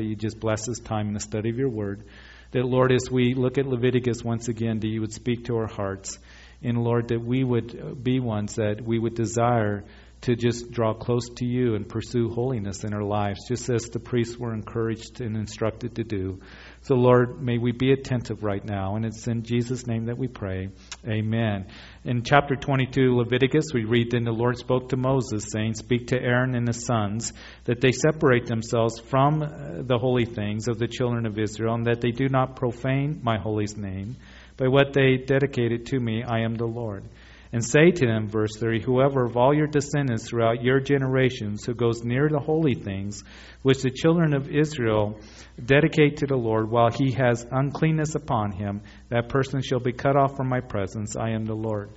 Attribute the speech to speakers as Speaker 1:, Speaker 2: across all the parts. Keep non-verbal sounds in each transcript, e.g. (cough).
Speaker 1: that you just bless this time in the study of your word. That, Lord, as we look at Leviticus once again, that you would speak to our hearts. And, Lord, that we would be ones that we would desire to just draw close to you and pursue holiness in our lives, just as the priests were encouraged and instructed to do. So, Lord, may we be attentive right now. And it's in Jesus' name that we pray. Amen. In chapter 22, Leviticus, we read, Then the Lord spoke to Moses, saying, Speak to Aaron and his sons, that they separate themselves from uh, the holy things of the children of Israel, and that they do not profane my holy name. By what they dedicated to me, I am the Lord. And say to them, verse 30, Whoever of all your descendants throughout your generations who goes near the holy things which the children of Israel dedicate to the Lord while he has uncleanness upon him, that person shall be cut off from my presence. I am the Lord.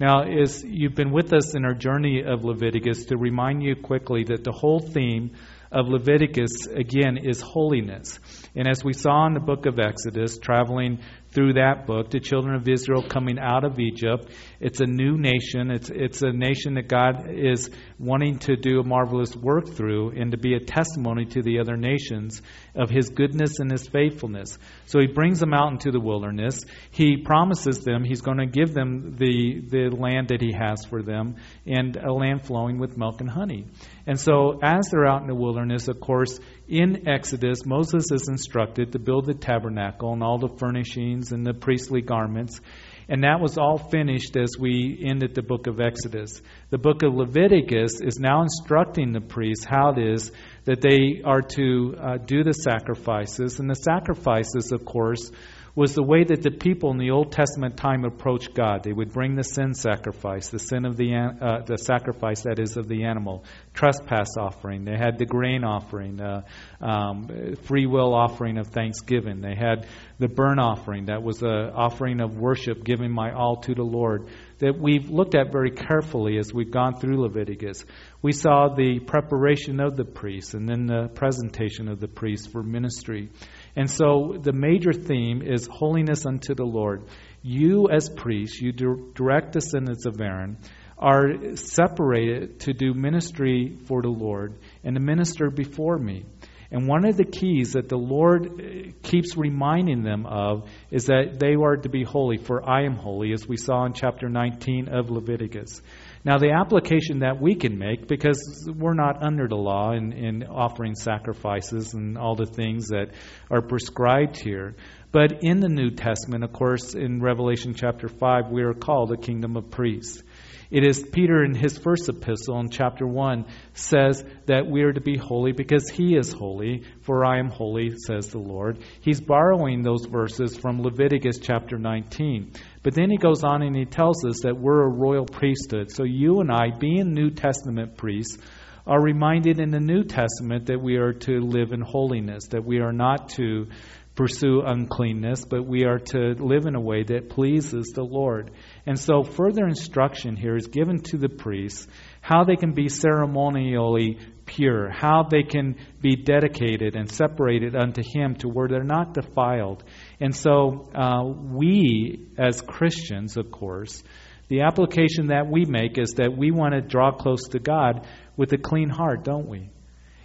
Speaker 1: Now, as you've been with us in our journey of Leviticus, to remind you quickly that the whole theme of Leviticus, again, is holiness. And as we saw in the book of Exodus, traveling through that book, the children of Israel coming out of Egypt. It's a new nation. It's, it's a nation that God is wanting to do a marvelous work through and to be a testimony to the other nations of His goodness and His faithfulness. So He brings them out into the wilderness. He promises them He's going to give them the, the land that He has for them and a land flowing with milk and honey. And so as they're out in the wilderness, of course, in Exodus, Moses is instructed to build the tabernacle and all the furnishings and the priestly garments. And that was all finished as we ended the book of Exodus. The book of Leviticus is now instructing the priests how it is that they are to uh, do the sacrifices. And the sacrifices, of course, was the way that the people in the Old Testament time approached God. They would bring the sin sacrifice, the sin of the uh, the sacrifice that is of the animal, trespass offering. They had the grain offering, uh, um, free will offering of thanksgiving. They had the burnt offering that was an offering of worship, giving my all to the Lord. That we've looked at very carefully as we've gone through Leviticus. We saw the preparation of the priests and then the presentation of the priests for ministry. And so the major theme is holiness unto the Lord. You, as priests, you direct descendants of Aaron, are separated to do ministry for the Lord and to minister before me. And one of the keys that the Lord uh, keeps reminding them of is that they are to be holy, for I am holy, as we saw in chapter 19 of Leviticus. Now, the application that we can make, because we're not under the law in, in offering sacrifices and all the things that are prescribed here, but in the New Testament, of course, in Revelation chapter 5, we are called a kingdom of priests. It is Peter in his first epistle in chapter 1 says that we are to be holy because he is holy, for I am holy, says the Lord. He's borrowing those verses from Leviticus chapter 19. But then he goes on and he tells us that we're a royal priesthood. So you and I, being New Testament priests, are reminded in the New Testament that we are to live in holiness, that we are not to pursue uncleanness, but we are to live in a way that pleases the Lord. And so, further instruction here is given to the priests how they can be ceremonially pure, how they can be dedicated and separated unto Him to where they're not defiled. And so, uh, we as Christians, of course, the application that we make is that we want to draw close to God with a clean heart, don't we?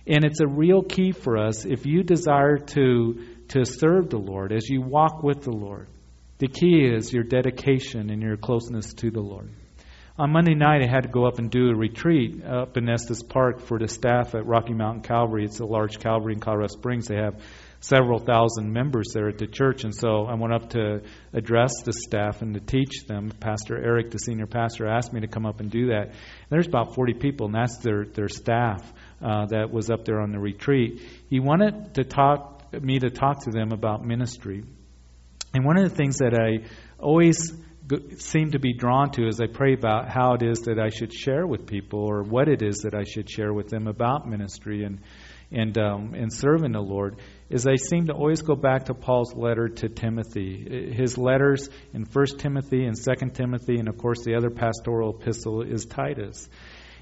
Speaker 1: And it's a real key for us if you desire to to serve the Lord, as you walk with the Lord. The key is your dedication and your closeness to the Lord. On Monday night, I had to go up and do a retreat up in Estes Park for the staff at Rocky Mountain Calvary. It's a large Calvary in Colorado Springs. They have several thousand members there at the church, and so I went up to address the staff and to teach them. Pastor Eric, the senior pastor, asked me to come up and do that. And there's about 40 people, and that's their their staff uh, that was up there on the retreat. He wanted to talk me to talk to them about ministry. And one of the things that I always seem to be drawn to as I pray about how it is that I should share with people or what it is that I should share with them about ministry and and um, and serving the Lord is I seem to always go back to Paul's letter to Timothy. His letters in First Timothy and Second Timothy, and of course the other pastoral epistle is Titus.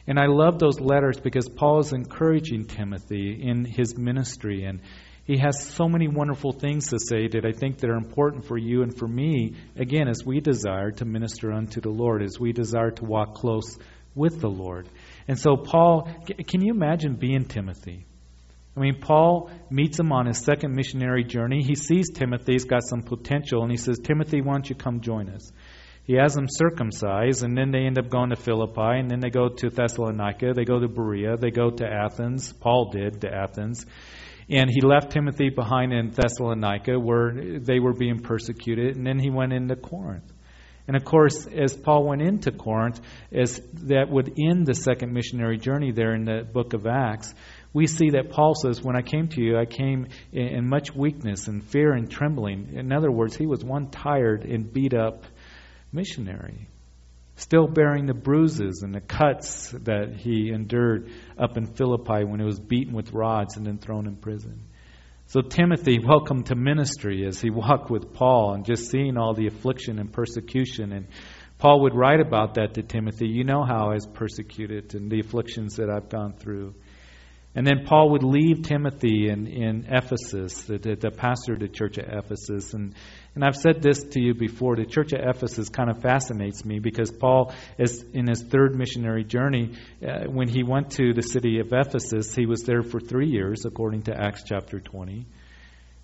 Speaker 1: And I love those letters because Paul is encouraging Timothy in his ministry and he has so many wonderful things to say that I think that are important for you and for me, again, as we desire to minister unto the Lord, as we desire to walk close with the Lord. And so, Paul, can you imagine being Timothy? I mean, Paul meets him on his second missionary journey. He sees Timothy's got some potential, and he says, Timothy, why don't you come join us? He has them circumcised, and then they end up going to Philippi, and then they go to Thessalonica, they go to Berea, they go to Athens. Paul did to Athens. And he left Timothy behind in Thessalonica where they were being persecuted, and then he went into Corinth. And of course, as Paul went into Corinth, as that would end the second missionary journey there in the book of Acts, we see that Paul says, When I came to you, I came in much weakness and fear and trembling. In other words, he was one tired and beat up missionary, still bearing the bruises and the cuts that he endured up in Philippi when he was beaten with rods and then thrown in prison. So Timothy, welcome to ministry as he walked with Paul and just seeing all the affliction and persecution. And Paul would write about that to Timothy. You know how I was persecuted and the afflictions that I've gone through. And then Paul would leave Timothy in, in Ephesus, the, the, the pastor of the church at Ephesus. And, and I've said this to you before the church at Ephesus kind of fascinates me because Paul, is in his third missionary journey, uh, when he went to the city of Ephesus, he was there for three years, according to Acts chapter 20.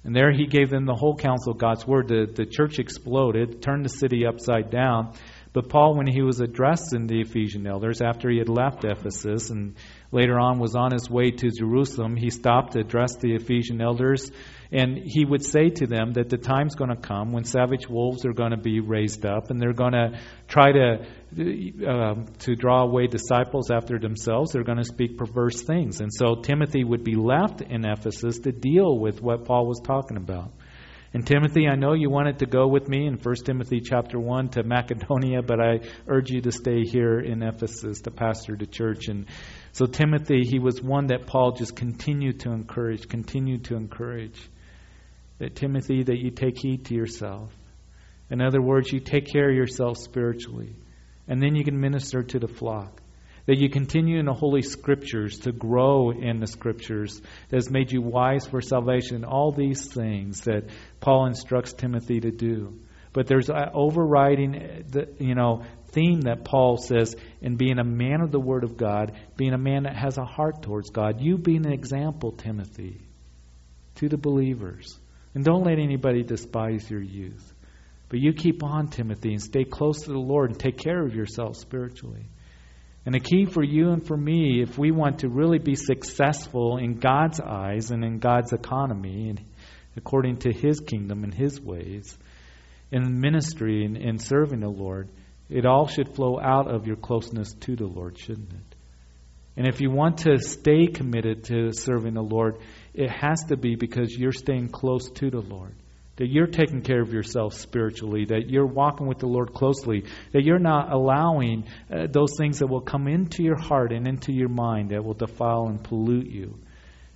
Speaker 1: And there he gave them the whole counsel of God's word. The, the church exploded, turned the city upside down. But Paul, when he was addressing the Ephesian elders after he had left Ephesus and later on was on his way to Jerusalem, he stopped to address the Ephesian elders, and he would say to them that the time's going to come when savage wolves are going to be raised up, and they're going to try to uh, to draw away disciples after themselves. They're going to speak perverse things, and so Timothy would be left in Ephesus to deal with what Paul was talking about. And Timothy, I know you wanted to go with me in 1 Timothy chapter 1 to Macedonia, but I urge you to stay here in Ephesus to pastor the church. And so Timothy, he was one that Paul just continued to encourage, continued to encourage. That Timothy, that you take heed to yourself. In other words, you take care of yourself spiritually. And then you can minister to the flock that you continue in the Holy Scriptures to grow in the Scriptures that has made you wise for salvation. All these things that Paul instructs Timothy to do. But there's an overriding, you know, theme that Paul says in being a man of the Word of God, being a man that has a heart towards God. You being an example, Timothy, to the believers. And don't let anybody despise your youth. But you keep on, Timothy, and stay close to the Lord and take care of yourself spiritually. And the key for you and for me, if we want to really be successful in God's eyes and in God's economy, and according to His kingdom and His ways, in ministry and in serving the Lord, it all should flow out of your closeness to the Lord, shouldn't it? And if you want to stay committed to serving the Lord, it has to be because you're staying close to the Lord that you're taking care of yourself spiritually, that you're walking with the Lord closely, that you're not allowing uh, those things that will come into your heart and into your mind that will defile and pollute you.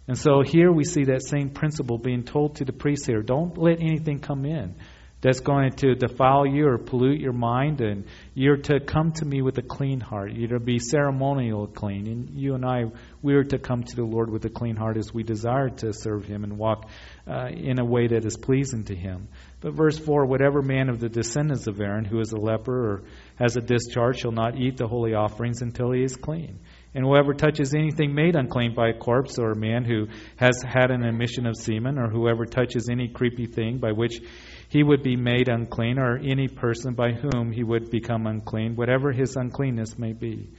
Speaker 1: And so here we see that same principle being told to the priest here don't let anything come in that's going to defile you or pollute your mind, and you're to come to me with a clean heart. You're to be ceremonial clean. And you and I, we are to come to the Lord with a clean heart as we desire to serve Him and walk uh, in a way that is pleasing to Him. But verse 4 Whatever man of the descendants of Aaron who is a leper or has a discharge shall not eat the holy offerings until he is clean. And whoever touches anything made unclean by a corpse or a man who has had an emission of semen, or whoever touches any creepy thing by which he would be made unclean, or any person by whom he would become unclean, whatever his uncleanness may be.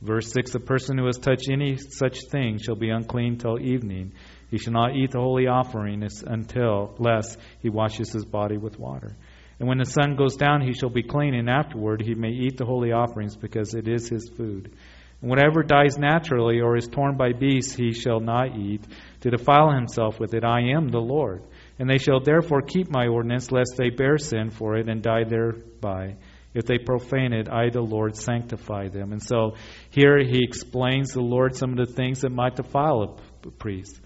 Speaker 1: Verse 6 A person who has touched any such thing shall be unclean till evening. He shall not eat the holy offering until, less he washes his body with water. And when the sun goes down, he shall be clean, and afterward he may eat the holy offerings, because it is his food. And whatever dies naturally or is torn by beasts, he shall not eat, to defile himself with it. I am the Lord. And they shall therefore keep my ordinance, lest they bear sin for it and die thereby. If they profane it, I, the Lord, sanctify them. And so here he explains the Lord some of the things that might defile a priest.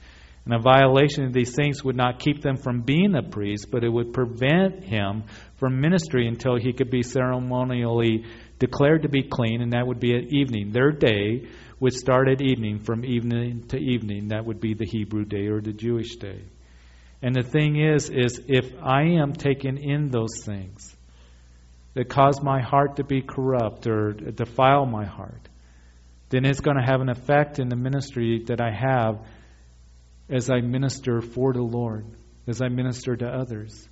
Speaker 1: And a violation of these things would not keep them from being a priest, but it would prevent him from ministry until he could be ceremonially declared to be clean, and that would be at evening. Their day would start at evening, from evening to evening. That would be the Hebrew day or the Jewish day. And the thing is, is if I am taken in those things that cause my heart to be corrupt or defile my heart, then it's going to have an effect in the ministry that I have as I minister for the Lord, as I minister to others.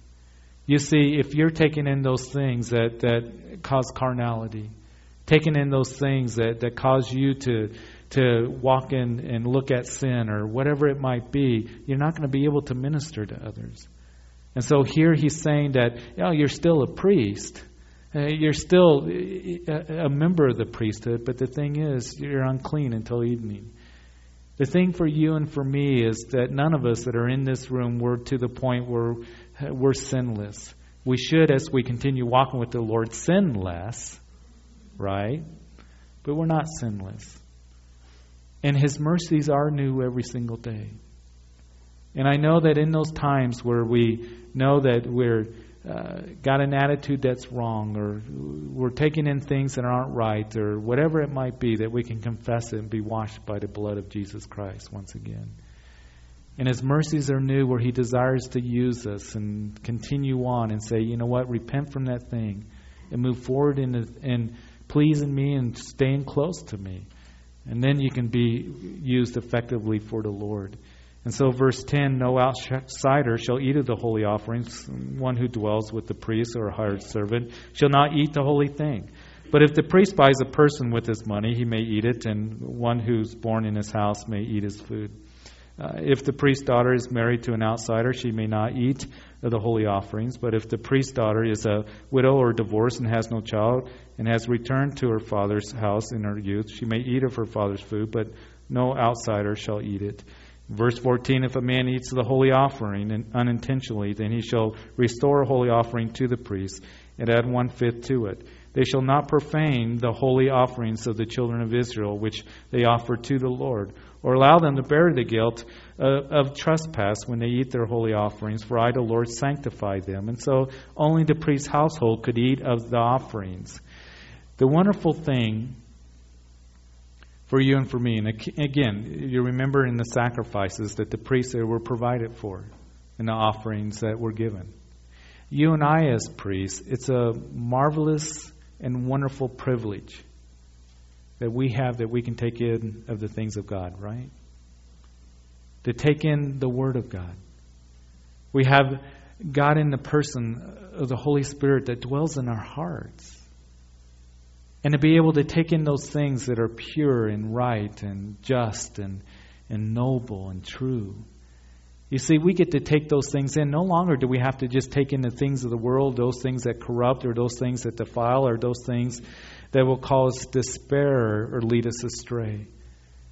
Speaker 1: You see, if you're taking in those things that, that cause carnality, taking in those things that, that cause you to, to walk in and look at sin or whatever it might be, you're not going to be able to minister to others. And so here he's saying that you know, you're still a priest. Uh, you're still uh, uh, a member of the priesthood, but the thing is, you're unclean until evening. The thing for you and for me is that none of us that are in this room were to the point where uh, we're sinless. We should, as we continue walking with the Lord, sin less, right? But we're not sinless. And His mercies are new every single day. And I know that in those times where we know that we're uh, got an attitude that's wrong, or we're taking in things that aren't right, or whatever it might be, that we can confess it and be washed by the blood of Jesus Christ once again. And His mercies are new, where He desires to use us and continue on and say, you know what, repent from that thing and move forward in, in pleasing me and staying close to me. And then you can be used effectively for the Lord. And so, verse 10 No outsider shall eat of the holy offerings. One who dwells with the priest or a hired servant shall not eat the holy thing. But if the priest buys a person with his money, he may eat it, and one who's born in his house may eat his food. Uh, if the priest's daughter is married to an outsider, she may not eat of the holy offerings. But if the priest's daughter is a widow or divorced and has no child, and has returned to her father's house in her youth, she may eat of her father's food, but no outsider shall eat it. Verse 14 If a man eats the holy offering unintentionally, then he shall restore a holy offering to the priest and add one fifth to it. They shall not profane the holy offerings of the children of Israel, which they offer to the Lord, or allow them to bear the guilt uh, of trespass when they eat their holy offerings, for I, the Lord, sanctify them. And so only the priest's household could eat of the offerings. The wonderful thing for you and for me. And again, you remember in the sacrifices that the priests were provided for and the offerings that were given. You and I, as priests, it's a marvelous and wonderful privilege that we have that we can take in of the things of God, right? To take in the Word of God. We have God in the person of the Holy Spirit that dwells in our hearts. And to be able to take in those things that are pure and right and just and, and noble and true. You see, we get to take those things in. No longer do we have to just take in the things of the world, those things that corrupt, or those things that defile, or those things that will cause despair or lead us astray.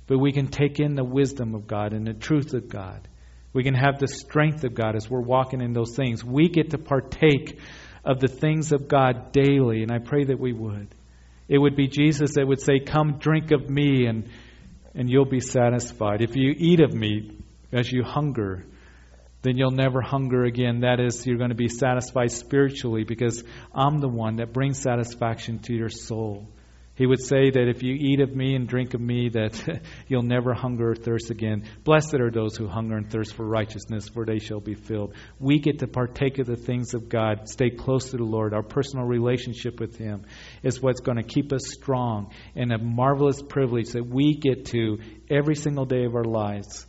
Speaker 1: But we can take in the wisdom of God and the truth of God. We can have the strength of God as we're walking in those things. We get to partake of the things of God daily, and I pray that we would. It would be Jesus that would say, Come drink of me, and, and you'll be satisfied. If you eat of me as you hunger, then you'll never hunger again. That is, you're going to be satisfied spiritually because I'm the one that brings satisfaction to your soul. He would say that if you eat of me and drink of me, that (laughs) you'll never hunger or thirst again. Blessed are those who hunger and thirst for righteousness, for they shall be filled. We get to partake of the things of God, stay close to the Lord. Our personal relationship with Him is what's going to keep us strong and a marvelous privilege that we get to every single day of our lives.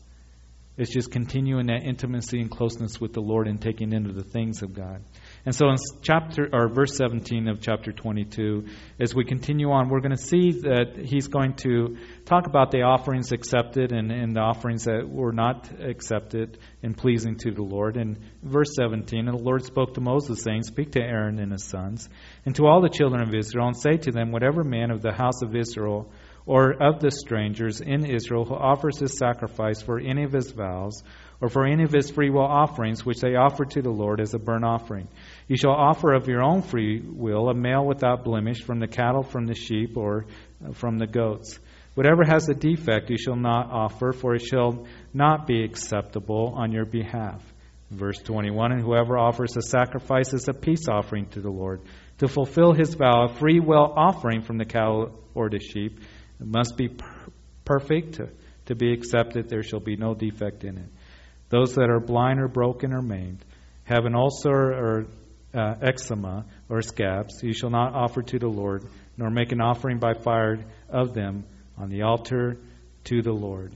Speaker 1: It's just continuing that intimacy and closeness with the Lord and taking into the things of God. And so in chapter or verse 17 of chapter 22, as we continue on, we're going to see that he's going to talk about the offerings accepted and, and the offerings that were not accepted and pleasing to the Lord. In verse 17, and the Lord spoke to Moses, saying, Speak to Aaron and his sons, and to all the children of Israel, and say to them, Whatever man of the house of Israel or of the strangers in Israel who offers his sacrifice for any of his vows, or for any of his freewill offerings which they offer to the Lord as a burnt offering. You shall offer of your own free will a male without blemish from the cattle, from the sheep, or uh, from the goats. Whatever has a defect you shall not offer, for it shall not be acceptable on your behalf. Verse 21 And whoever offers a sacrifice as a peace offering to the Lord, to fulfill his vow, a free will offering from the cattle or the sheep, it must be per- perfect to, to be accepted. There shall be no defect in it. Those that are blind or broken or maimed, have an ulcer or uh, eczema or scabs, you shall not offer to the Lord, nor make an offering by fire of them on the altar to the Lord.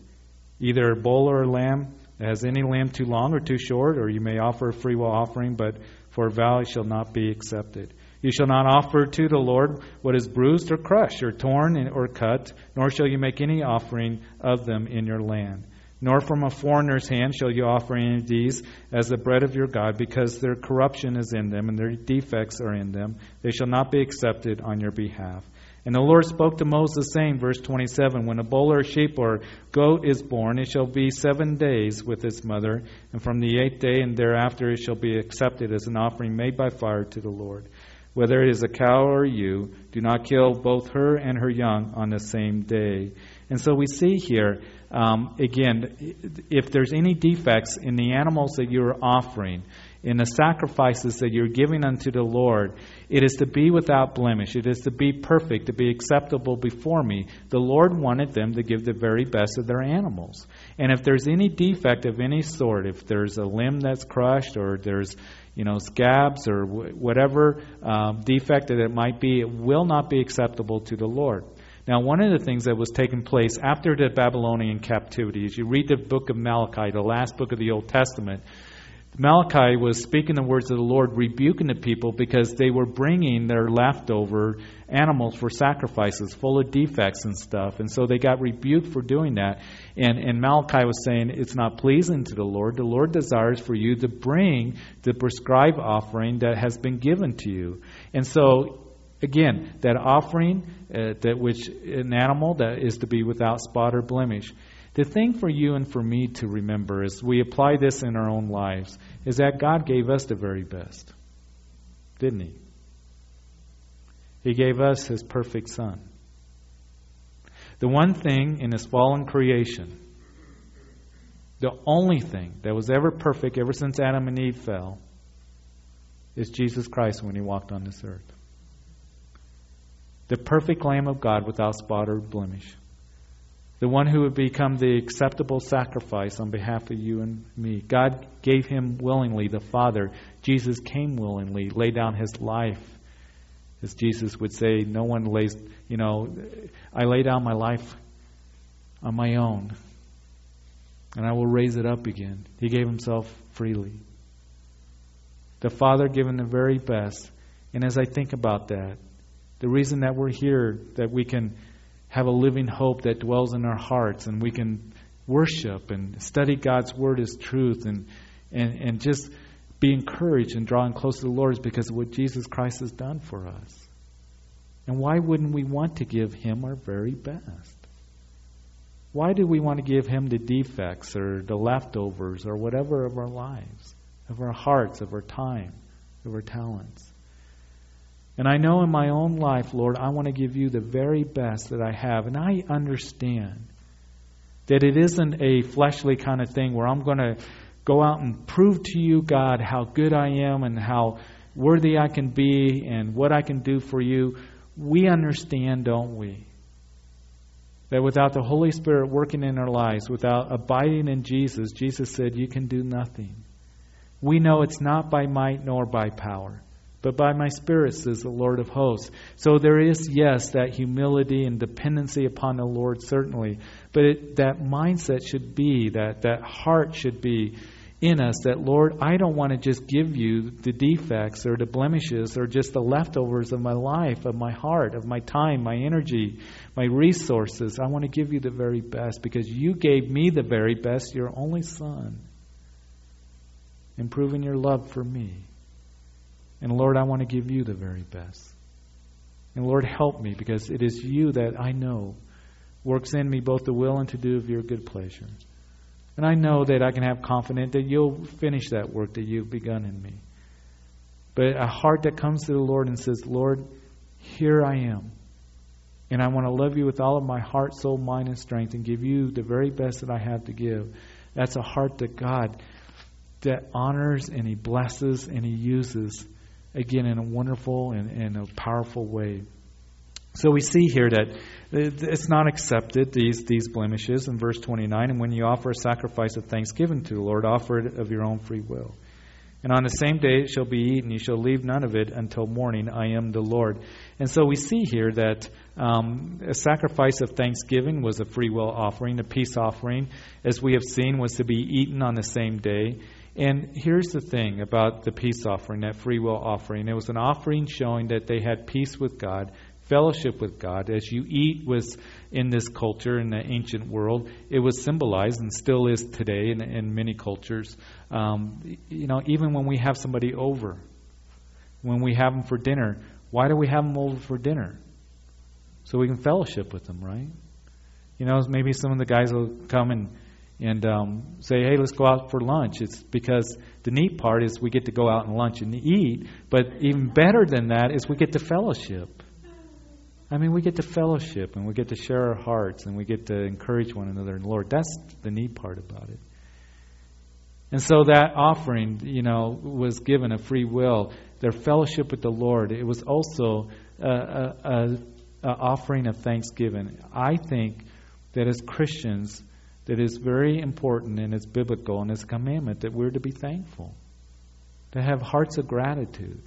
Speaker 1: Either a bull or a lamb Has any lamb too long or too short? Or you may offer a freewill offering, but for a vow it shall not be accepted. You shall not offer to the Lord what is bruised or crushed or torn or cut, nor shall you make any offering of them in your land. Nor from a foreigner's hand shall you offer any of these as the bread of your God, because their corruption is in them and their defects are in them. They shall not be accepted on your behalf. And the Lord spoke to Moses, saying, verse 27, When a bull or sheep or goat is born, it shall be seven days with its mother, and from the eighth day and thereafter it shall be accepted as an offering made by fire to the Lord. Whether it is a cow or ewe, do not kill both her and her young on the same day. And so we see here, um, again, if there's any defects in the animals that you're offering, in the sacrifices that you're giving unto the Lord, it is to be without blemish. It is to be perfect, to be acceptable before me. The Lord wanted them to give the very best of their animals. And if there's any defect of any sort, if there's a limb that's crushed or there's you know, scabs or whatever um, defect that it might be, it will not be acceptable to the Lord. Now, one of the things that was taking place after the Babylonian captivity, as you read the book of Malachi, the last book of the Old Testament, Malachi was speaking the words of the Lord, rebuking the people because they were bringing their leftover animals for sacrifices, full of defects and stuff. And so they got rebuked for doing that. And, and Malachi was saying, It's not pleasing to the Lord. The Lord desires for you to bring the prescribed offering that has been given to you. And so Again, that offering, uh, that which an animal that is to be without spot or blemish. The thing for you and for me to remember as we apply this in our own lives is that God gave us the very best. Didn't He? He gave us His perfect Son. The one thing in His fallen creation, the only thing that was ever perfect ever since Adam and Eve fell, is Jesus Christ when He walked on this earth. The perfect Lamb of God without spot or blemish the one who would become the acceptable sacrifice on behalf of you and me. God gave him willingly, the Father. Jesus came willingly, laid down his life. As Jesus would say, no one lays, you know, I lay down my life on my own, and I will raise it up again. He gave himself freely. The Father given the very best. And as I think about that, the reason that we're here, that we can have a living hope that dwells in our hearts and we can worship and study God's Word as truth and, and, and just be encouraged and drawing close to the Lord is because of what Jesus Christ has done for us. And why wouldn't we want to give Him our very best? Why do we want to give Him the defects or the leftovers or whatever of our lives, of our hearts, of our time, of our talents? And I know in my own life, Lord, I want to give you the very best that I have. And I understand that it isn't a fleshly kind of thing where I'm going to go out and prove to you, God, how good I am and how worthy I can be and what I can do for you. We understand, don't we? That without the Holy Spirit working in our lives, without abiding in Jesus, Jesus said, You can do nothing. We know it's not by might nor by power but by my Spirit, says the Lord of hosts. So there is, yes, that humility and dependency upon the Lord, certainly. But it, that mindset should be, that, that heart should be in us that, Lord, I don't want to just give you the defects or the blemishes or just the leftovers of my life, of my heart, of my time, my energy, my resources. I want to give you the very best because you gave me the very best, your only Son, in proving your love for me. And Lord, I want to give you the very best. And Lord, help me because it is you that I know works in me both the will and to do of your good pleasure. And I know that I can have confidence that you'll finish that work that you've begun in me. But a heart that comes to the Lord and says, Lord, here I am. And I want to love you with all of my heart, soul, mind, and strength and give you the very best that I have to give. That's a heart that God that honors and He blesses and He uses again in a wonderful and, and a powerful way. So we see here that it's not accepted, these, these blemishes, in verse 29. And when you offer a sacrifice of thanksgiving to the Lord, offer it of your own free will. And on the same day it shall be eaten. You shall leave none of it until morning. I am the Lord. And so we see here that um, a sacrifice of thanksgiving was a free will offering. A peace offering, as we have seen, was to be eaten on the same day. And here's the thing about the peace offering, that free will offering. It was an offering showing that they had peace with God, fellowship with God. As you eat was in this culture, in the ancient world, it was symbolized and still is today in, in many cultures. Um, you know, even when we have somebody over, when we have them for dinner, why do we have them over for dinner? So we can fellowship with them, right? You know, maybe some of the guys will come and and um, say, hey, let's go out for lunch. It's because the neat part is we get to go out and lunch and eat, but even better than that is we get to fellowship. I mean, we get to fellowship and we get to share our hearts and we get to encourage one another in the Lord. That's the neat part about it. And so that offering, you know, was given a free will. Their fellowship with the Lord. It was also a, a, a, a offering of thanksgiving. I think that as Christians, that is very important and it's biblical and it's a commandment that we're to be thankful, to have hearts of gratitude.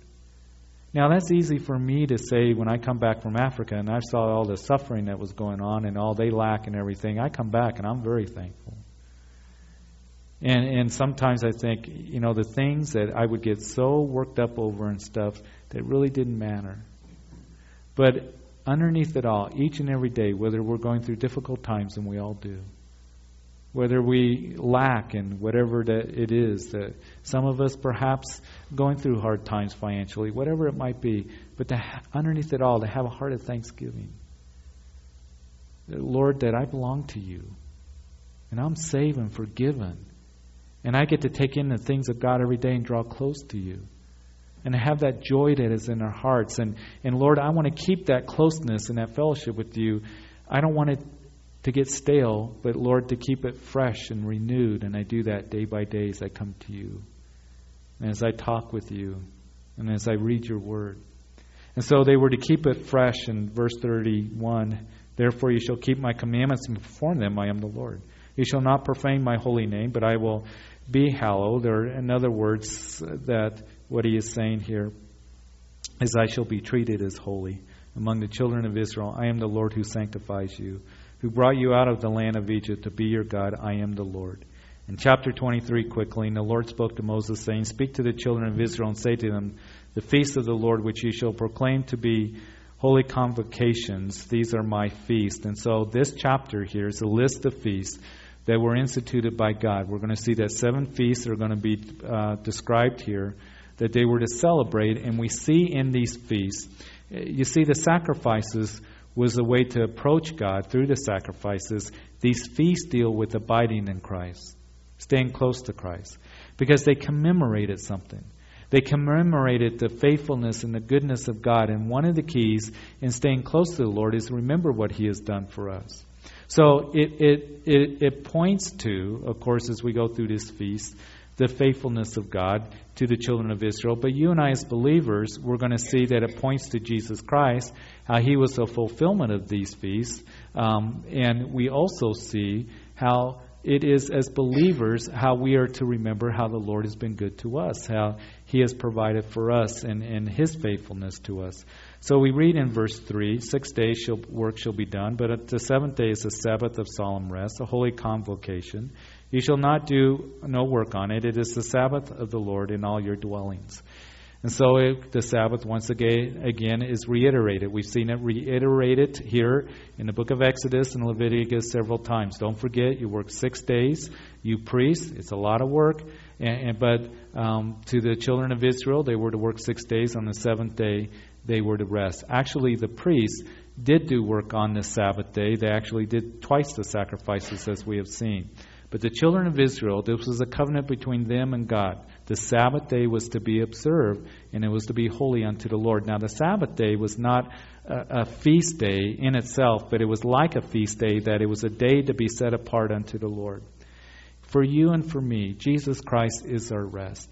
Speaker 1: Now, that's easy for me to say when I come back from Africa and I saw all the suffering that was going on and all they lack and everything. I come back and I'm very thankful. And, and sometimes I think, you know, the things that I would get so worked up over and stuff that really didn't matter. But underneath it all, each and every day, whether we're going through difficult times, and we all do, whether we lack in whatever that it is that some of us perhaps going through hard times financially whatever it might be but to, underneath it all to have a heart of thanksgiving. Lord that i belong to you and i'm saved and forgiven and i get to take in the things of god every day and draw close to you and have that joy that is in our hearts. And and lord i want to keep that closeness and that fellowship with you. I don't want it to get stale, but Lord, to keep it fresh and renewed. And I do that day by day as I come to you, and as I talk with you, and as I read your word. And so they were to keep it fresh in verse 31. Therefore, you shall keep my commandments and perform them. I am the Lord. You shall not profane my holy name, but I will be hallowed. Or, in other words, that what he is saying here is, I shall be treated as holy among the children of Israel. I am the Lord who sanctifies you who brought you out of the land of Egypt to be your God. I am the Lord. In chapter 23, quickly, and the Lord spoke to Moses, saying, Speak to the children of Israel and say to them, The feast of the Lord, which ye shall proclaim to be holy convocations, these are my feasts. And so this chapter here is a list of feasts that were instituted by God. We're going to see that seven feasts are going to be uh, described here that they were to celebrate, and we see in these feasts, you see the sacrifices was a way to approach God through the sacrifices. These feasts deal with abiding in Christ, staying close to Christ, because they commemorated something. They commemorated the faithfulness and the goodness of God. And one of the keys in staying close to the Lord is remember what He has done for us. So it, it, it, it points to, of course, as we go through this feast, the faithfulness of God to the children of Israel. But you and I, as believers, we're going to see that it points to Jesus Christ, how he was the fulfillment of these feasts. Um, and we also see how it is, as believers, how we are to remember how the Lord has been good to us, how he has provided for us and, and his faithfulness to us. So we read in verse 3 Six days shall, work shall be done, but the seventh day is a Sabbath of solemn rest, a holy convocation. You shall not do no work on it. It is the Sabbath of the Lord in all your dwellings. And so it, the Sabbath, once again, again, is reiterated. We've seen it reiterated here in the book of Exodus and Leviticus several times. Don't forget, you work six days. You priests, it's a lot of work. And, and, but um, to the children of Israel, they were to work six days. On the seventh day, they were to rest. Actually, the priests did do work on the Sabbath day. They actually did twice the sacrifices, as we have seen. But the children of Israel, this was a covenant between them and God. The Sabbath day was to be observed, and it was to be holy unto the Lord. Now, the Sabbath day was not a, a, feast day in itself, but it was like a feast day, that it was a day to be set apart unto the Lord. For you and for me, Jesus Christ is our rest.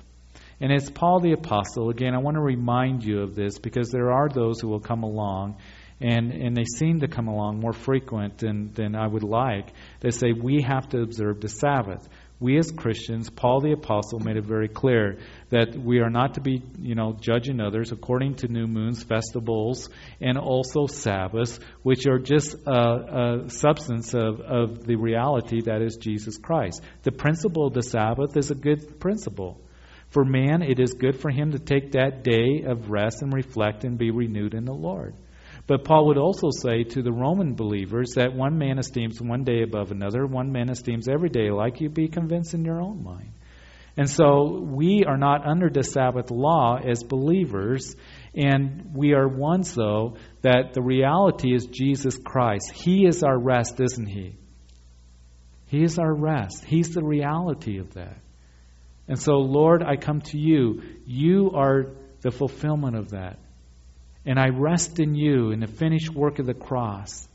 Speaker 1: And it's Paul the Apostle, again, I want to remind you of this because there are those who will come along and, and they seem to come along more frequent than, than I would like. They say we have to observe the Sabbath. we as Christians, Paul the Apostle made it very clear that we are not to be, you know, judging others according to new moons, festivals, and also Sabbaths, which are just a, a substance of, of the reality that is Jesus Christ. The principle of the Sabbath is a good principle. For man, it is good for him to take that day of rest and reflect and be renewed in the Lord. But Paul would also say to the Roman believers that one man esteems one day above another, one man esteems every day like you be convinced in your own mind. And so we are not under the Sabbath law as believers, and we are ones, though, that the reality is Jesus Christ. He is our rest, isn't He? He is our rest. He's the reality of that. And so, Lord, I come to you. You are the fulfillment of that. And I rest in you in the finished work of the cross.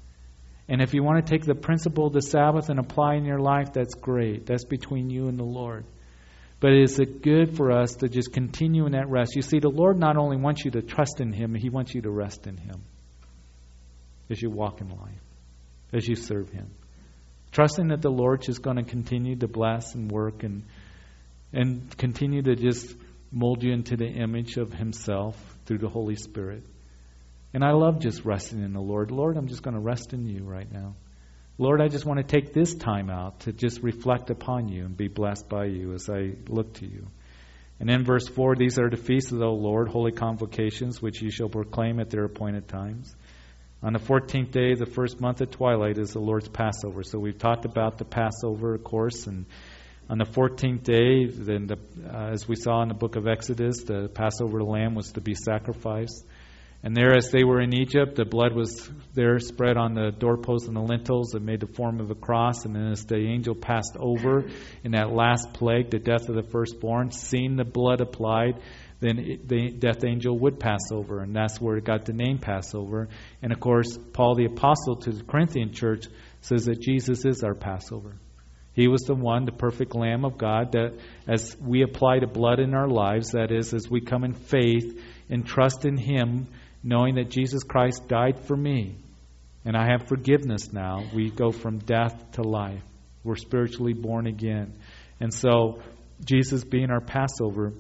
Speaker 1: And if you want to take the principle of the Sabbath and apply in your life, that's great. That's between you and the Lord. But is it good for us to just continue in that rest? You see, the Lord not only wants you to trust in Him, He wants you to rest in Him as you walk in life, as you serve Him. Trusting that the Lord is going to continue to bless and work and and continue to just mold you into the image of Himself through the Holy Spirit. And I love just resting in the Lord. Lord, I'm just going to rest in you right now. Lord, I just want to take this time out to just reflect upon you and be blessed by you as I look to you. And in verse 4, these are the feasts of the Lord, holy convocations, which you shall proclaim at their appointed times. On the 14th day of the first month at twilight is the Lord's Passover. So we've talked about the Passover, of course, and on the 14th day, then the, uh, as we saw in the book of Exodus, the Passover lamb was to be sacrificed. And there, as they were in Egypt, the blood was there spread on the doorposts and the lintels that made the form of a cross. And then, as the angel passed over in that last plague, the death of the firstborn, seeing the blood applied, then the death angel would pass over. And that's where it got the name Passover. And of course, Paul the Apostle to the Corinthian church says that Jesus is our Passover. He was the one, the perfect Lamb of God, that as we apply the blood in our lives, that is, as we come in faith and trust in Him, knowing that Jesus Christ died for me and I have forgiveness now, we go from death to life. We're spiritually born again. And so, Jesus being our Passover,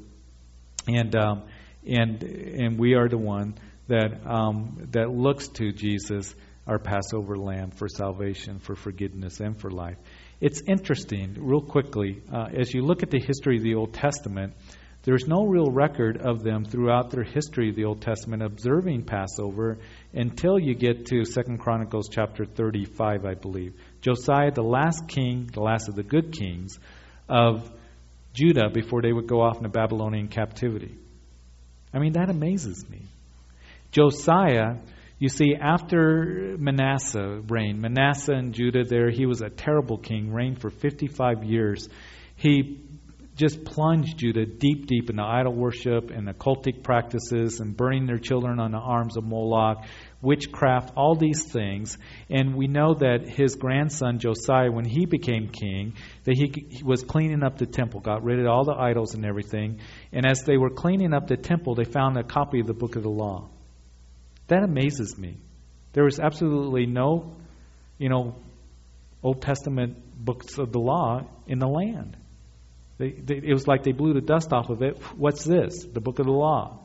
Speaker 1: and um, and and we are the one that um, that looks to Jesus, our Passover Lamb, for salvation, for forgiveness, and for life. It's interesting, real quickly, uh, as you look at the history of the Old Testament, there's no real record of them throughout their history of the Old Testament observing Passover until you get to Second Chronicles chapter 35, I believe. Josiah, the last king, the last of the good kings of Judah before they would go off into Babylonian captivity. I mean, that amazes me. Josiah you see, after Manasseh reigned, Manasseh and Judah there, he was a terrible king, reigned for 55 years. He just plunged Judah deep, deep into idol worship and occultic practices and burning their children on the arms of Moloch, witchcraft, all these things. And we know that his grandson Josiah, when he became king, that he, he was cleaning up the temple, got rid of all the idols and everything. And as they were cleaning up the temple, they found a copy of the book of the law. That amazes me. There was absolutely no, you know, Old Testament books of the law in the land. They, they, it was like they blew the dust off of it. What's this? The book of the law.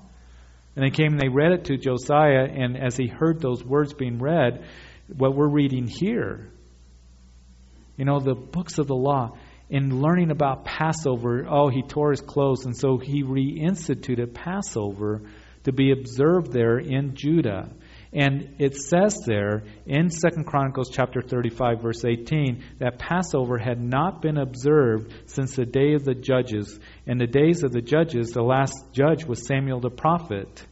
Speaker 1: And they came and they read it to Josiah, and as he heard those words being read, what we're reading here, you know, the books of the law, in learning about Passover, oh, he tore his clothes, and so he reinstituted Passover to be observed there in Judah. And it says there in Second Chronicles chapter 35 verse 18 that Passover had not been observed since the day of the judges. In the days of the judges, the last judge was Samuel the prophet.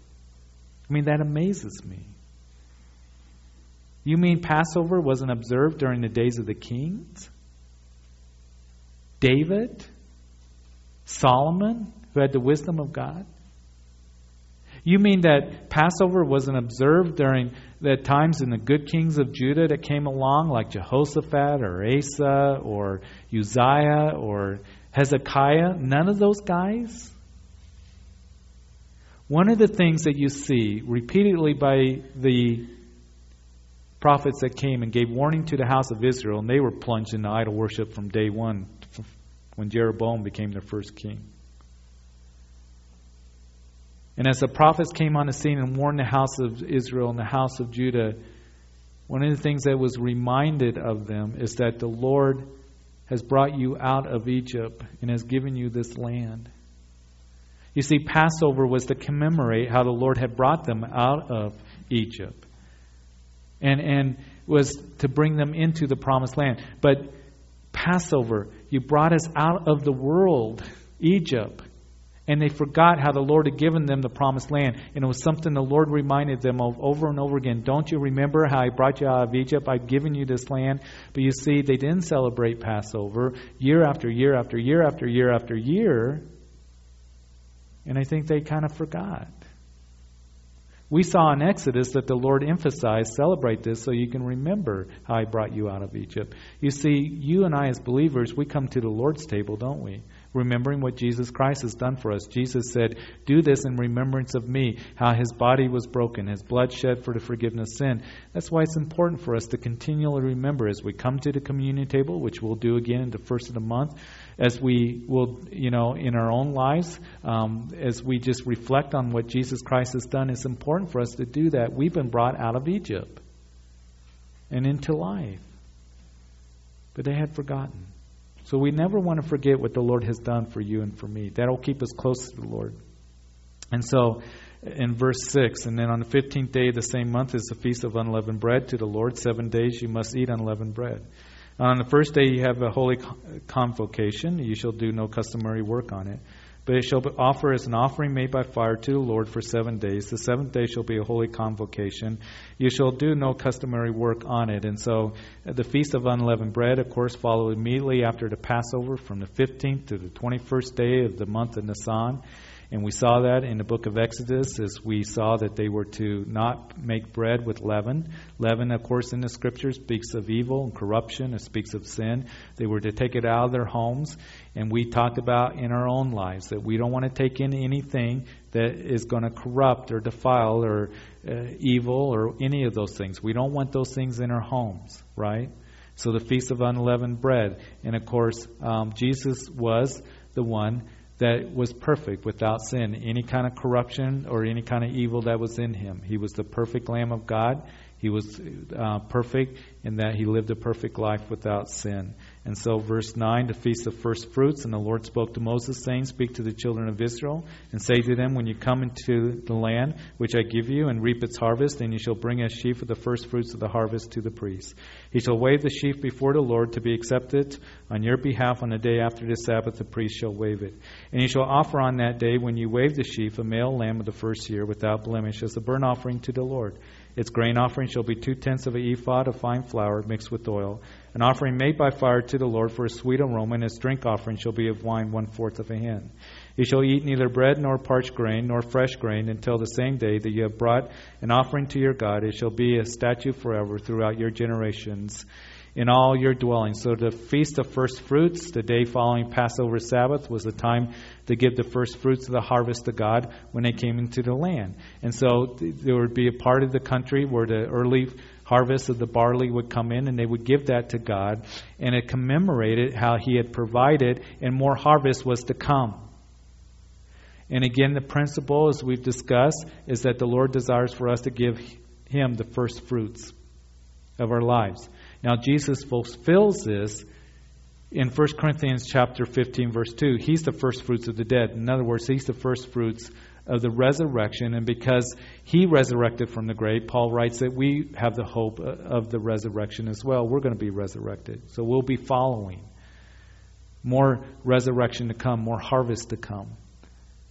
Speaker 1: I mean, that amazes me. You mean Passover wasn't observed during the days of the kings? David? Solomon, who had the wisdom of God? You mean that Passover wasn't observed during the times in the good kings of Judah that came along, like Jehoshaphat or Asa or Uzziah or Hezekiah? None of those guys? One of the things that you see repeatedly by the prophets that came and gave warning to the house of Israel, and they were plunged into idol worship from day one, when Jeroboam became their first king. And as the prophets came on the scene and warned the house of Israel and the house of Judah, one of the things that was reminded of them is that the Lord has brought you out of Egypt and has given you this land. You see, Passover was to commemorate how the Lord had brought them out of Egypt and, and was to bring them into the promised land. But Passover, you brought us out of the world, Egypt. And they forgot how the Lord had given them the promised land. And it was something the Lord reminded them of over and over again. Don't you remember how I brought you out of Egypt? I've given you this land. But you see, they didn't celebrate Passover year after year after year after year after year. And I think they kind of forgot. We saw in Exodus that the Lord emphasized celebrate this so you can remember how I brought you out of Egypt. You see, you and I as believers, we come to the Lord's table, don't we? Remembering what Jesus Christ has done for us. Jesus said, Do this in remembrance of me, how his body was broken, his blood shed for the forgiveness of sin. That's why it's important for us to continually remember as we come to the communion table, which we'll do again the first of the month, as we will, you know, in our own lives, um, as we just reflect on what Jesus Christ has done. It's important for us to do that. We've been brought out of Egypt and into life. But they had forgotten. So we never want to forget what the Lord has done for you and for me. That'll keep us close to the Lord. And so in verse 6, and then on the 15th day of the same month is the feast of unleavened bread to the Lord. Seven days you must eat unleavened bread. On the first day you have a holy convocation. You shall do no customary work on it. But it shall offer as an offering made by fire to the Lord for seven days. The seventh day shall be a holy convocation. You shall do no customary work on it. And so the Feast of Unleavened Bread, of course, followed immediately after the Passover from the 15th to the 21st day of the month of Nisan. And we saw that in the book of Exodus as we saw that they were to not make bread with leaven. Leaven, of course, in the scriptures speaks of evil and corruption, it speaks of sin. They were to take it out of their homes. And we talked about in our own lives that we don't want to take in anything that is going to corrupt or defile or uh, evil or any of those things. We don't want those things in our homes, right? So the Feast of Unleavened Bread. And of course, um, Jesus was the one that was perfect without sin, any kind of corruption or any kind of evil that was in him. He was the perfect Lamb of God. He was uh, perfect in that he lived a perfect life without sin. And so, verse 9, the feast of first fruits. And the Lord spoke to Moses, saying, Speak to the children of Israel, and say to them, When you come into the land which I give you, and reap its harvest, then you shall bring a sheaf of the first fruits of the harvest to the priest. He shall wave the sheaf before the Lord to be accepted on your behalf on the day after the Sabbath, the priest shall wave it. And you shall offer on that day, when you wave the sheaf, a male lamb of the first year, without blemish, as a burnt offering to the Lord. Its grain offering shall be two tenths of an ephah of fine flour mixed with oil an offering made by fire to the Lord for a sweet aroma, and his drink offering shall be of wine one fourth of a hin. He shall eat neither bread nor parched grain nor fresh grain until the same day that you have brought an offering to your God. It shall be a statute forever throughout your generations in all your dwellings. So the feast of first fruits, the day following Passover Sabbath, was the time to give the first fruits of the harvest to God when they came into the land. And so there would be a part of the country where the early harvest of the barley would come in and they would give that to God. And it commemorated how He had provided and more harvest was to come. And again, the principle, as we've discussed, is that the Lord desires for us to give Him the first fruits of our lives. Now, Jesus fulfills this in 1 Corinthians chapter 15, verse 2. He's the first fruits of the dead. In other words, He's the first fruits of the resurrection, and because he resurrected from the grave, Paul writes that we have the hope of the resurrection as well. We're going to be resurrected. So we'll be following. More resurrection to come, more harvest to come.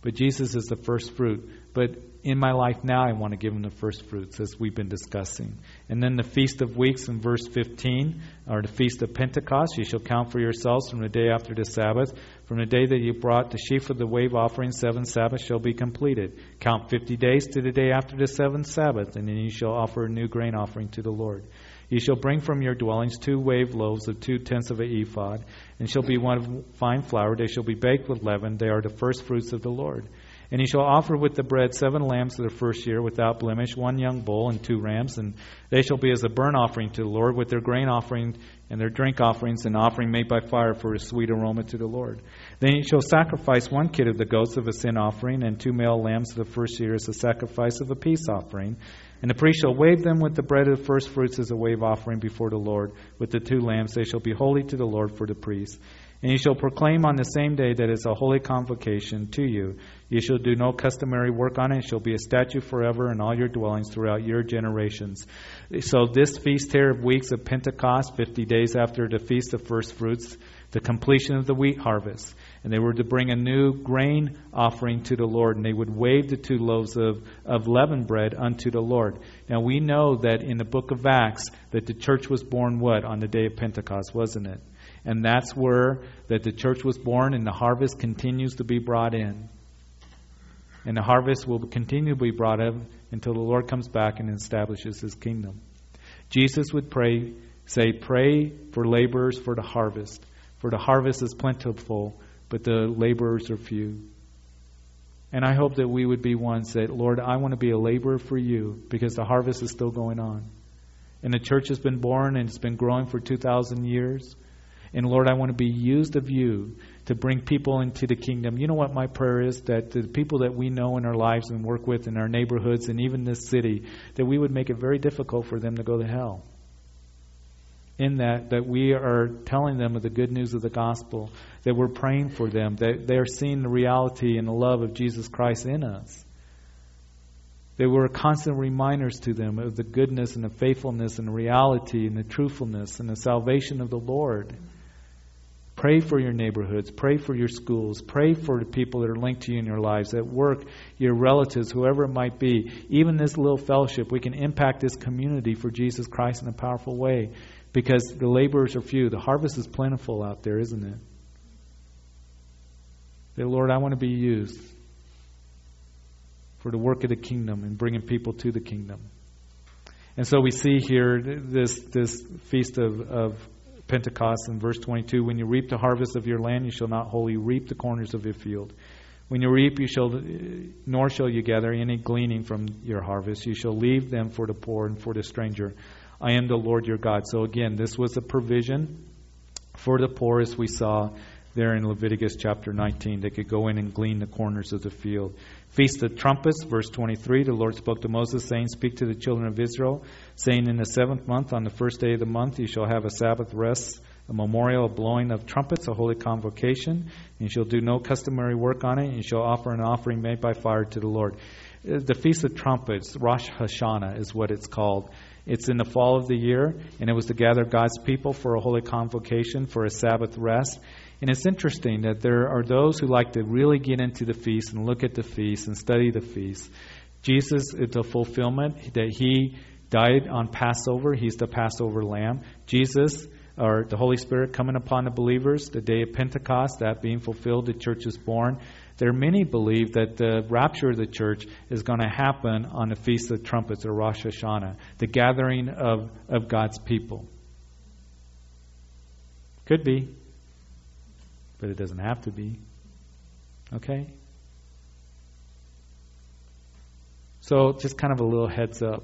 Speaker 1: But Jesus is the first fruit. But in my life now, I want to give him the first fruits, as we've been discussing. And then the Feast of Weeks in verse 15, or the Feast of Pentecost, you shall count for yourselves from the day after the Sabbath. From the day that you brought the sheaf of the wave offering, seven Sabbaths shall be completed. Count fifty days to the day after the seventh Sabbath, and then you shall offer a new grain offering to the Lord. You shall bring from your dwellings two wave loaves of two tenths of an ephah, and shall be one of fine flour. They shall be baked with leaven. They are the first fruits of the Lord. And he shall offer with the bread seven lambs of the first year without blemish, one young bull and two rams, and they shall be as a burnt offering to the Lord, with their grain offering and their drink offerings, an offering made by fire for a sweet aroma to the Lord. Then he shall sacrifice one kid of the goats of a sin offering, and two male lambs of the first year as a sacrifice of a peace offering. And the priest shall wave them with the bread of the first fruits as a wave offering before the Lord. With the two lambs they shall be holy to the Lord for the priest. And ye shall proclaim on the same day that it's a holy convocation to you. Ye shall do no customary work on it. It shall be a statute forever in all your dwellings throughout your generations. So this feast here of weeks of Pentecost, 50 days after the feast of first fruits, the completion of the wheat harvest. And they were to bring a new grain offering to the Lord, and they would wave the two loaves of, of leavened bread unto the Lord. Now we know that in the book of Acts that the church was born what? On the day of Pentecost, wasn't it? And that's where that the church was born and the harvest continues to be brought in. And the harvest will continue to be brought in until the Lord comes back and establishes his kingdom. Jesus would pray, say, Pray for laborers for the harvest. For the harvest is plentiful, but the laborers are few. And I hope that we would be ones that, Lord, I want to be a laborer for you because the harvest is still going on. And the church has been born and it's been growing for 2,000 years. And Lord, I want to be used of you to bring people into the kingdom. You know what my prayer is? That the people that we know in our lives and work with in our neighborhoods and even this city, that we would make it very difficult for them to go to hell. In that, that we are telling them of the good news of the gospel, that we're praying for them, that they are seeing the reality and the love of Jesus Christ in us. They were constant reminders to them of the goodness and the faithfulness and the reality and the truthfulness and the salvation of the Lord. Pray for your neighborhoods. Pray for your schools. Pray for the people that are linked to you in your lives, at work, your relatives, whoever it might be. Even this little fellowship, we can impact this community for Jesus Christ in a powerful way because the laborers are few. The harvest is plentiful out there, isn't it? Say, Lord, I want to be used for the work of the kingdom and bringing people to the kingdom. And so we see here this, this feast of, of Pentecost in verse 22 When you reap the harvest of your land, you shall not wholly reap the corners of your field. When you reap, you shall, nor shall you gather any gleaning from your harvest. You shall leave them for the poor and for the stranger. I am the Lord your God. So again, this was a provision for the poor, as we saw there in Leviticus chapter 19. They could go in and glean the corners of the field. Feast of Trumpets, verse 23. The Lord spoke to Moses, saying, Speak to the children of Israel, saying, In the seventh month, on the first day of the month, you shall have a Sabbath rest, a memorial, a blowing of trumpets, a holy convocation. And you shall do no customary work on it. And you shall offer an offering made by fire to the Lord. Uh, the Feast of Trumpets, Rosh Hashanah, is what it's called. It's in the fall of the year, and it was to gather God's people for a holy convocation, for a Sabbath rest. And it's interesting that there are those who like to really get into the feast and look at the feast and study the feast. Jesus is the fulfillment that he died on Passover. He's the Passover lamb. Jesus, or the Holy Spirit coming upon the believers, the day of Pentecost, that being fulfilled, the church is born. There are many believe that the rapture of the church is going to happen on the Feast of Trumpets or Rosh Hashanah, the gathering of, of God's people. Could be but it doesn't have to be. Okay? So, just kind of a little heads up.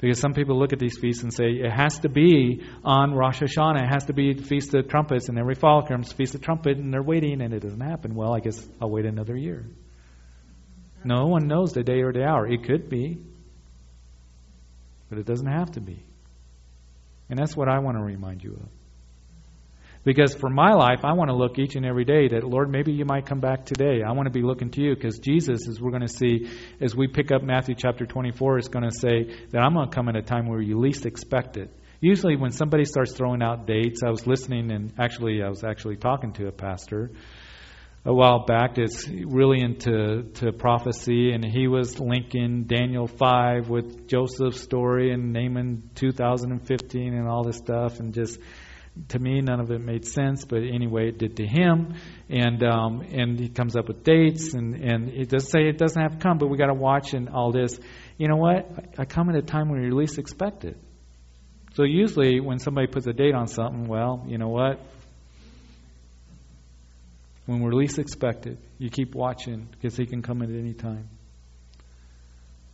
Speaker 1: Because some people look at these feasts and say, it has to be on Rosh Hashanah, it has to be the Feast of Trumpets, and every fall comes Feast of Trumpet, and they're waiting, and it doesn't happen. Well, I guess I'll wait another year. No one knows the day or the hour. It could be, but it doesn't have to be. And that's what I want to remind you of. Because for my life, I want to look each and every day that, Lord, maybe you might come back today. I want to be looking to you because Jesus, as we're going to see, as we pick up Matthew chapter 24, is going to say that I'm going to come at a time where you least expect it. Usually, when somebody starts throwing out dates, I was listening and actually, I was actually talking to a pastor a while back that's really into to prophecy, and he was linking Daniel 5 with Joseph's story and Naaman 2015 and all this stuff, and just to me, none of it made sense, but anyway, it did to him. And um, and he comes up with dates, and and it does say it doesn't have to come, but we got to watch and all this. You know what? I come at a time when you least expect it. So usually, when somebody puts a date on something, well, you know what? when we're least expected. You keep watching because He can come at any time.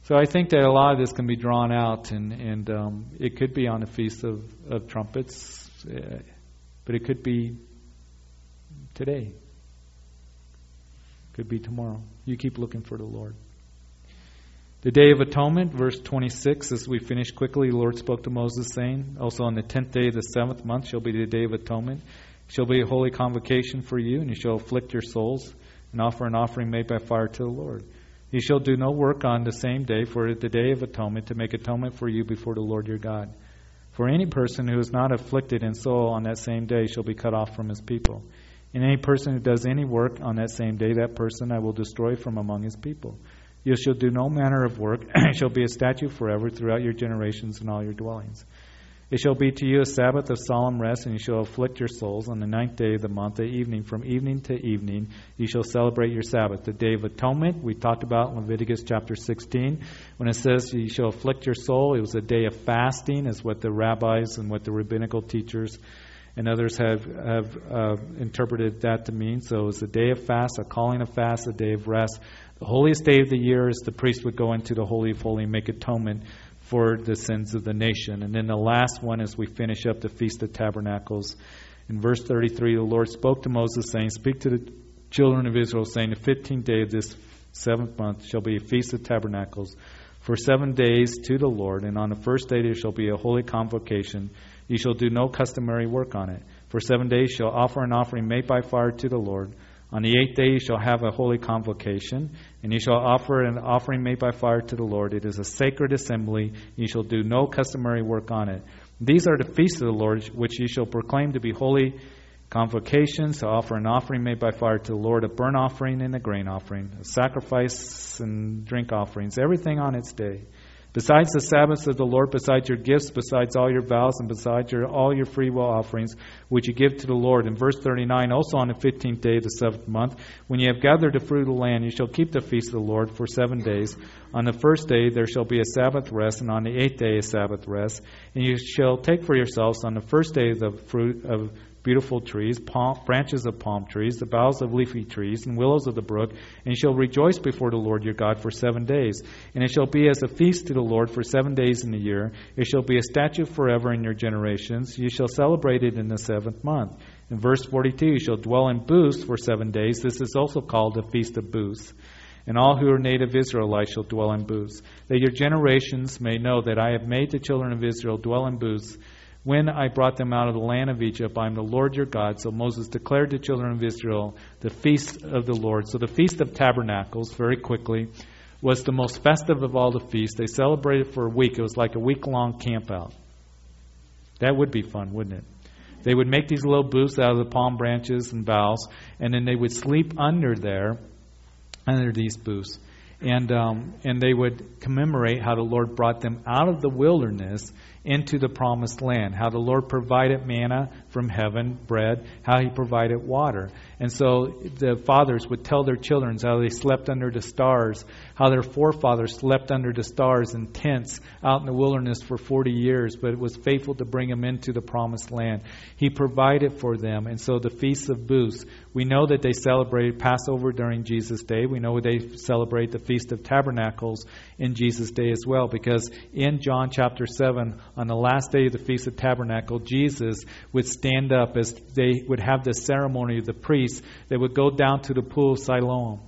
Speaker 1: So I think that a lot of this can be drawn out, and, and um, it could be on the Feast of, of Trumpets, Uh, but it could be today. Could be tomorrow. You keep looking for the Lord. The Day of Atonement, verse 26, as we finish quickly, the Lord spoke to Moses, saying, Also on the tenth day of the seventh month shall be the Day of Atonement. It shall be a holy convocation for you, and you shall afflict your souls, and offer an offering made by fire to the Lord. You shall do no work on the same day, for the day of atonement, to make atonement for you before the Lord your God. For any person who is not afflicted in soul on that same day shall be cut off from his people. And any person who does any work on that same day, that person I will destroy from among his people. You shall do no manner of work, it (clears throat) shall be a statute forever throughout your generations and all your dwellings. It shall be to you a Sabbath of solemn rest, and you shall afflict your souls on the ninth day of the month at evening. From evening to evening, you shall celebrate your Sabbath. The day of atonement, we talked about in Leviticus chapter 16. When it says you shall afflict your soul, it was a day of fasting, is what the rabbis and what the rabbinical teachers and others have, have uh, interpreted that to mean. So it's a day of fast, a calling of fast, a day of rest. The holiest day of the year is the priest would go into the Holy of Holy and make atonement for the sins of the nation. And then the last one as we finish up the Feast of Tabernacles. In verse 33, the Lord spoke to Moses, saying, Speak to the children of Israel, saying, The 15th day of this seventh month shall be a Feast of Tabernacles for seven days to the Lord, and on the first day there shall be a holy convocation. You shall do no customary work on it. For seven days shall offer an offering made by fire to the Lord. On the eighth day you shall have a holy convocation, and you shall offer an offering made by fire to the Lord. It is a sacred assembly. You shall do no customary work on it. These are the feasts of the Lord, which you shall proclaim to be holy convocations, to offer an offering made by fire to the Lord, a burnt offering and a grain offering, a sacrifice and drink offerings, everything on its day. Besides the Sabbaths of the Lord, besides your gifts, besides all your vows, and besides your, all your free will offerings, which you give to the Lord. In verse 39, also on the fifteenth day of the seventh month, when you have gathered the fruit of the land, you shall keep the feast of the Lord for seven days. On the first day there shall be a Sabbath rest, and on the eighth day a Sabbath rest. And you shall take for yourselves on the first day the fruit of beautiful trees, palm, branches of palm trees, the boughs of leafy trees, and willows of the brook, and you shall rejoice before the Lord your God for seven days. And it shall be as a feast to the Lord for seven days in the year. It shall be a statute forever in your generations. You shall celebrate it in the seventh month. In verse 42, you shall dwell in booths for seven days. This is also called the Feast of Booths. And all who are native Israelites shall dwell in booths, that your generations may know that I have made the children of Israel dwell in booths when I brought them out of the land of Egypt. I am the Lord your God. So Moses declared to the children of Israel the feast of the Lord. So the Feast of Tabernacles, very quickly, was the most festive of all the feasts. They celebrated for a week. It was like a week long camp out. That would be fun, wouldn't it? They would make these little booths out of the palm branches and boughs, and then they would sleep under there, under these booths. And, um, and they would commemorate how the Lord brought them out of the wilderness into the promised land, how the Lord provided manna from heaven, bread, how He provided water. And so the fathers would tell their children how they slept under the stars, how their forefathers slept under the stars in tents out in the wilderness for 40 years, but it was faithful to bring them into the promised land. He provided for them. And so the Feasts of Booths, we know that they celebrated Passover during Jesus' day. We know they celebrate the Feast of Tabernacles in Jesus' day as well, because in John chapter 7, on the last day of the Feast of Tabernacle, Jesus would stand up as they would have the ceremony of the priests. They would go down to the pool of Siloam.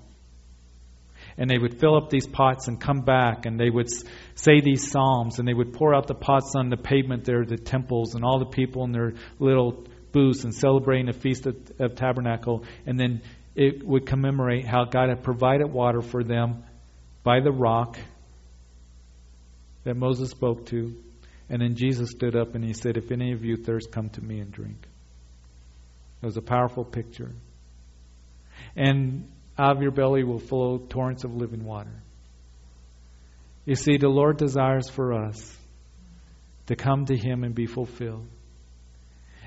Speaker 1: And they would fill up these pots and come back, and they would say these psalms, and they would pour out the pots on the pavement there, the temples, and all the people in their little booths and celebrating the Feast of, of Tabernacle. And then it would commemorate how God had provided water for them by the rock that Moses spoke to, and then Jesus stood up and he said, If any of you thirst, come to me and drink. It was a powerful picture. And out of your belly will flow torrents of living water. You see, the Lord desires for us to come to Him and be fulfilled.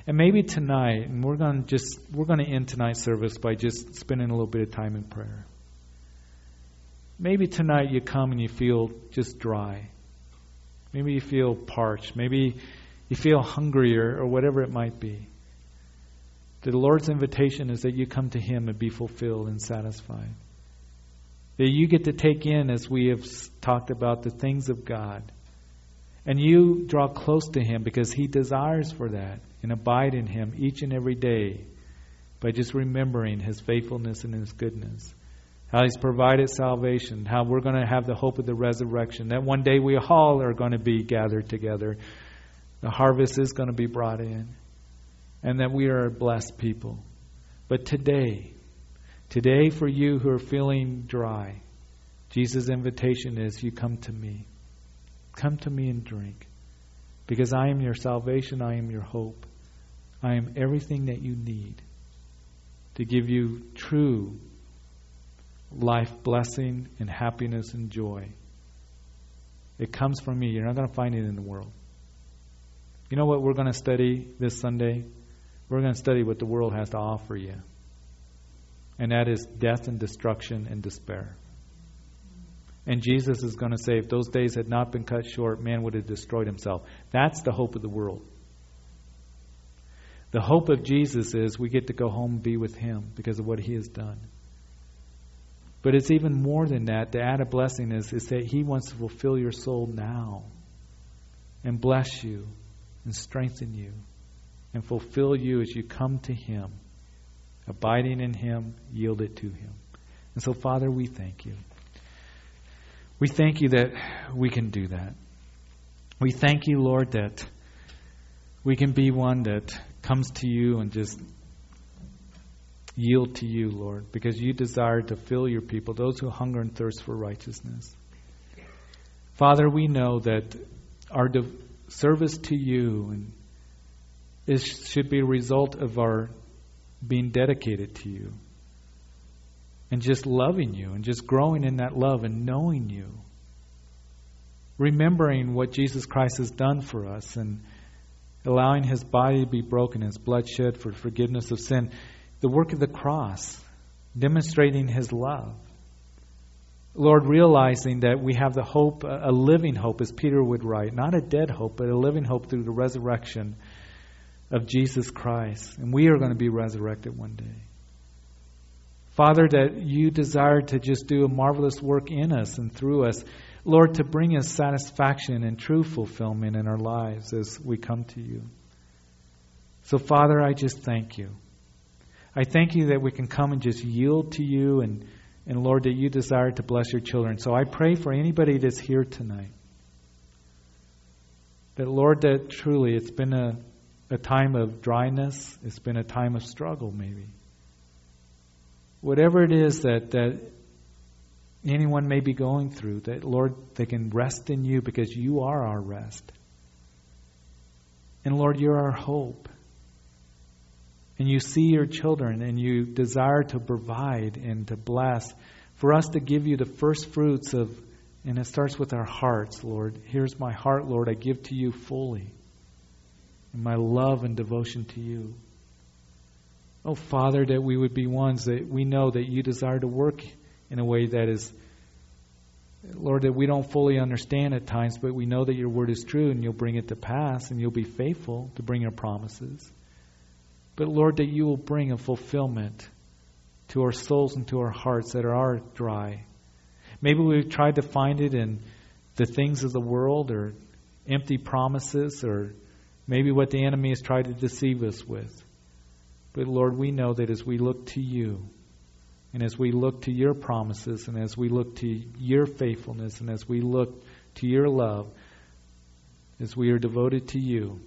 Speaker 1: And maybe tonight, and we're going to just we're going to end tonight's service by just spending a little bit of time in prayer. Maybe tonight you come and you feel just dry. Maybe you feel parched. Maybe you feel hungrier or whatever it might be. The Lord's invitation is that you come to Him and be fulfilled and satisfied. That you get to take in, as we have talked about, the things of God. And you draw close to Him because He desires for that and abide in Him each and every day by just remembering His faithfulness and His goodness. How He's provided salvation, how we're going to have the hope of the resurrection, that one day we all are going to be gathered together. The harvest is going to be brought in and that we are a blessed people. But today, today for you who are feeling dry, Jesus' invitation is you come to me. Come to me and drink. Because I am your salvation, I am your hope. I am everything that you need to give you true life blessing and happiness and joy. It comes from me. You're not going to find it in the world. You know what we're going to study this Sunday? We're going to study what the world has to offer you. And that is death and destruction and despair. And Jesus is going to say, if those days had not been cut short, man would have destroyed himself. That's the hope of the world. The hope of Jesus is we get to go home and be with him because of what he has done. But it's even more than that. The added blessing is, is that he wants to fulfill your soul now and bless you and strengthen you and fulfill you as you come to Him. Abiding in Him, yield it to Him. And so, Father, we thank you. We thank you that we can do that. We thank you, Lord, that we can be one that comes to you and just yield to you, Lord, because you desire to fill your people, those who hunger and thirst for righteousness. Father, we know that our service to you and it should be a result of our being dedicated to you and just loving you and just growing in that love and knowing you. Remembering what Jesus Christ has done for us and allowing his body to be broken, his blood shed for forgiveness of sin. The work of the cross, demonstrating his love. Lord, realizing that we have the hope, a living hope, as Peter would write, not a dead hope, but a living hope through the resurrection of Jesus Christ. And we are going to be resurrected one day. Father, that you desire to just do a marvelous work in us and through us. Lord, to bring us satisfaction and true fulfillment in our lives as we come to you. So, Father, I just thank you. I thank you that we can come and just yield to you and, and Lord, that you desire to bless your children. So I pray for anybody that's here tonight. That, Lord, that truly it's been a a time of dryness, it's been a time of struggle, maybe. Whatever it is that, that anyone may be going through, that, Lord, they can rest in you because you are our rest. And, Lord, you're our hope. And you see your children and you desire to provide and to bless. For us to give you the first fruits of, and it starts with our hearts, Lord. Here's my heart, Lord, I give to you fully and my love and devotion to you. Oh, Father, that we would be ones that we know that you desire to work in a way that is, Lord, that we don't fully understand at times, but we know that your word is true and you'll bring it to pass and you'll be faithful to bring your promises. But, Lord, that you will bring a fulfillment to our souls and to our hearts that are dry. Maybe we've tried to find it in the things of the world or empty promises or Maybe what the enemy has tried to deceive us with. But Lord, we know that as we look to you, and as we look to your promises, and as we look to your faithfulness, and as we look to your love, as we are devoted to you,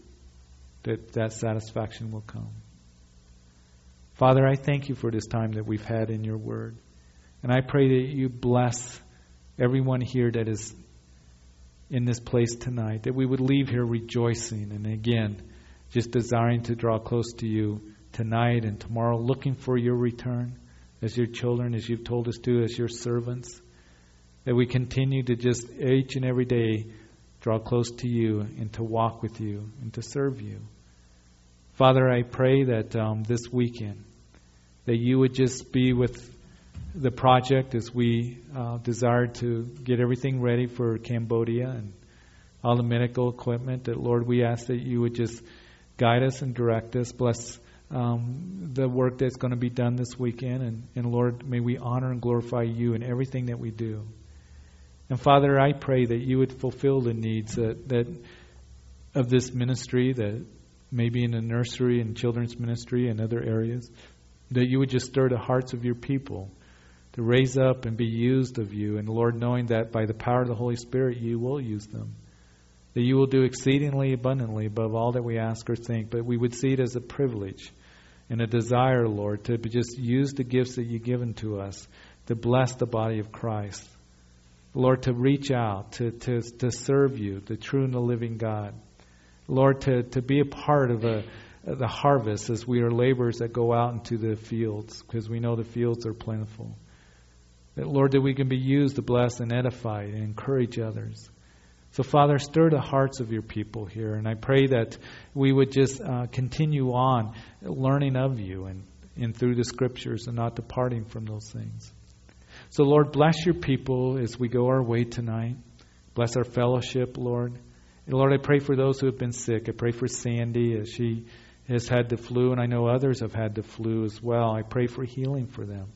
Speaker 1: that that satisfaction will come. Father, I thank you for this time that we've had in your word. And I pray that you bless everyone here that is in this place tonight, that we would leave here rejoicing and again, just desiring to draw close to you tonight and tomorrow, looking for your return as your children, as you've told us to, as your servants. That we continue to just each and every day draw close to you and to walk with you and to serve you. Father, I pray that um, this weekend, that you would just be with the project as we uh, desire to get everything ready for Cambodia and all the medical equipment. That Lord, we ask that you would just guide us and direct us. Bless um, the work that's going to be done this weekend. And, and Lord, may we honor and glorify you in everything that we do. And Father, I pray that you would fulfill the needs that, that of this ministry, that maybe in the nursery and children's ministry and other areas, that you would just stir the hearts of your people to raise up and be used of you. And Lord, knowing that by the power of the Holy Spirit, you will use them. That you will do exceedingly abundantly above all that we ask or think. But we would see it as a privilege and a desire, Lord, to just use the gifts that you've given to us to bless the body of Christ. Lord, to reach out, to, to, to serve you, the true and the living God. Lord, to, to be a part of a, the harvest as we are laborers that go out into the fields, because we know the fields are plentiful. That, Lord, that we can be used to bless and edify and encourage others. So, Father, stir the hearts of your people here. And I pray that we would just uh, continue on learning of you and, and through the scriptures and not departing from those things. So, Lord, bless your people as we go our way tonight. Bless our fellowship, Lord. And Lord, I pray for those who have been sick. I pray for Sandy as she has had the flu, and I know others have had the flu as well. I pray for healing for them.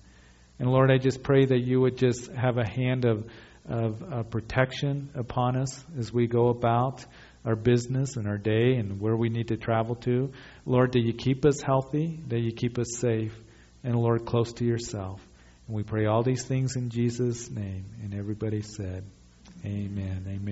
Speaker 1: And Lord, I just pray that you would just have a hand of, of uh, protection upon us as we go about our business and our day and where we need to travel to. Lord, that you keep us healthy, that you keep us safe, and Lord, close to yourself. And we pray all these things in Jesus' name. And everybody said, Amen. Amen.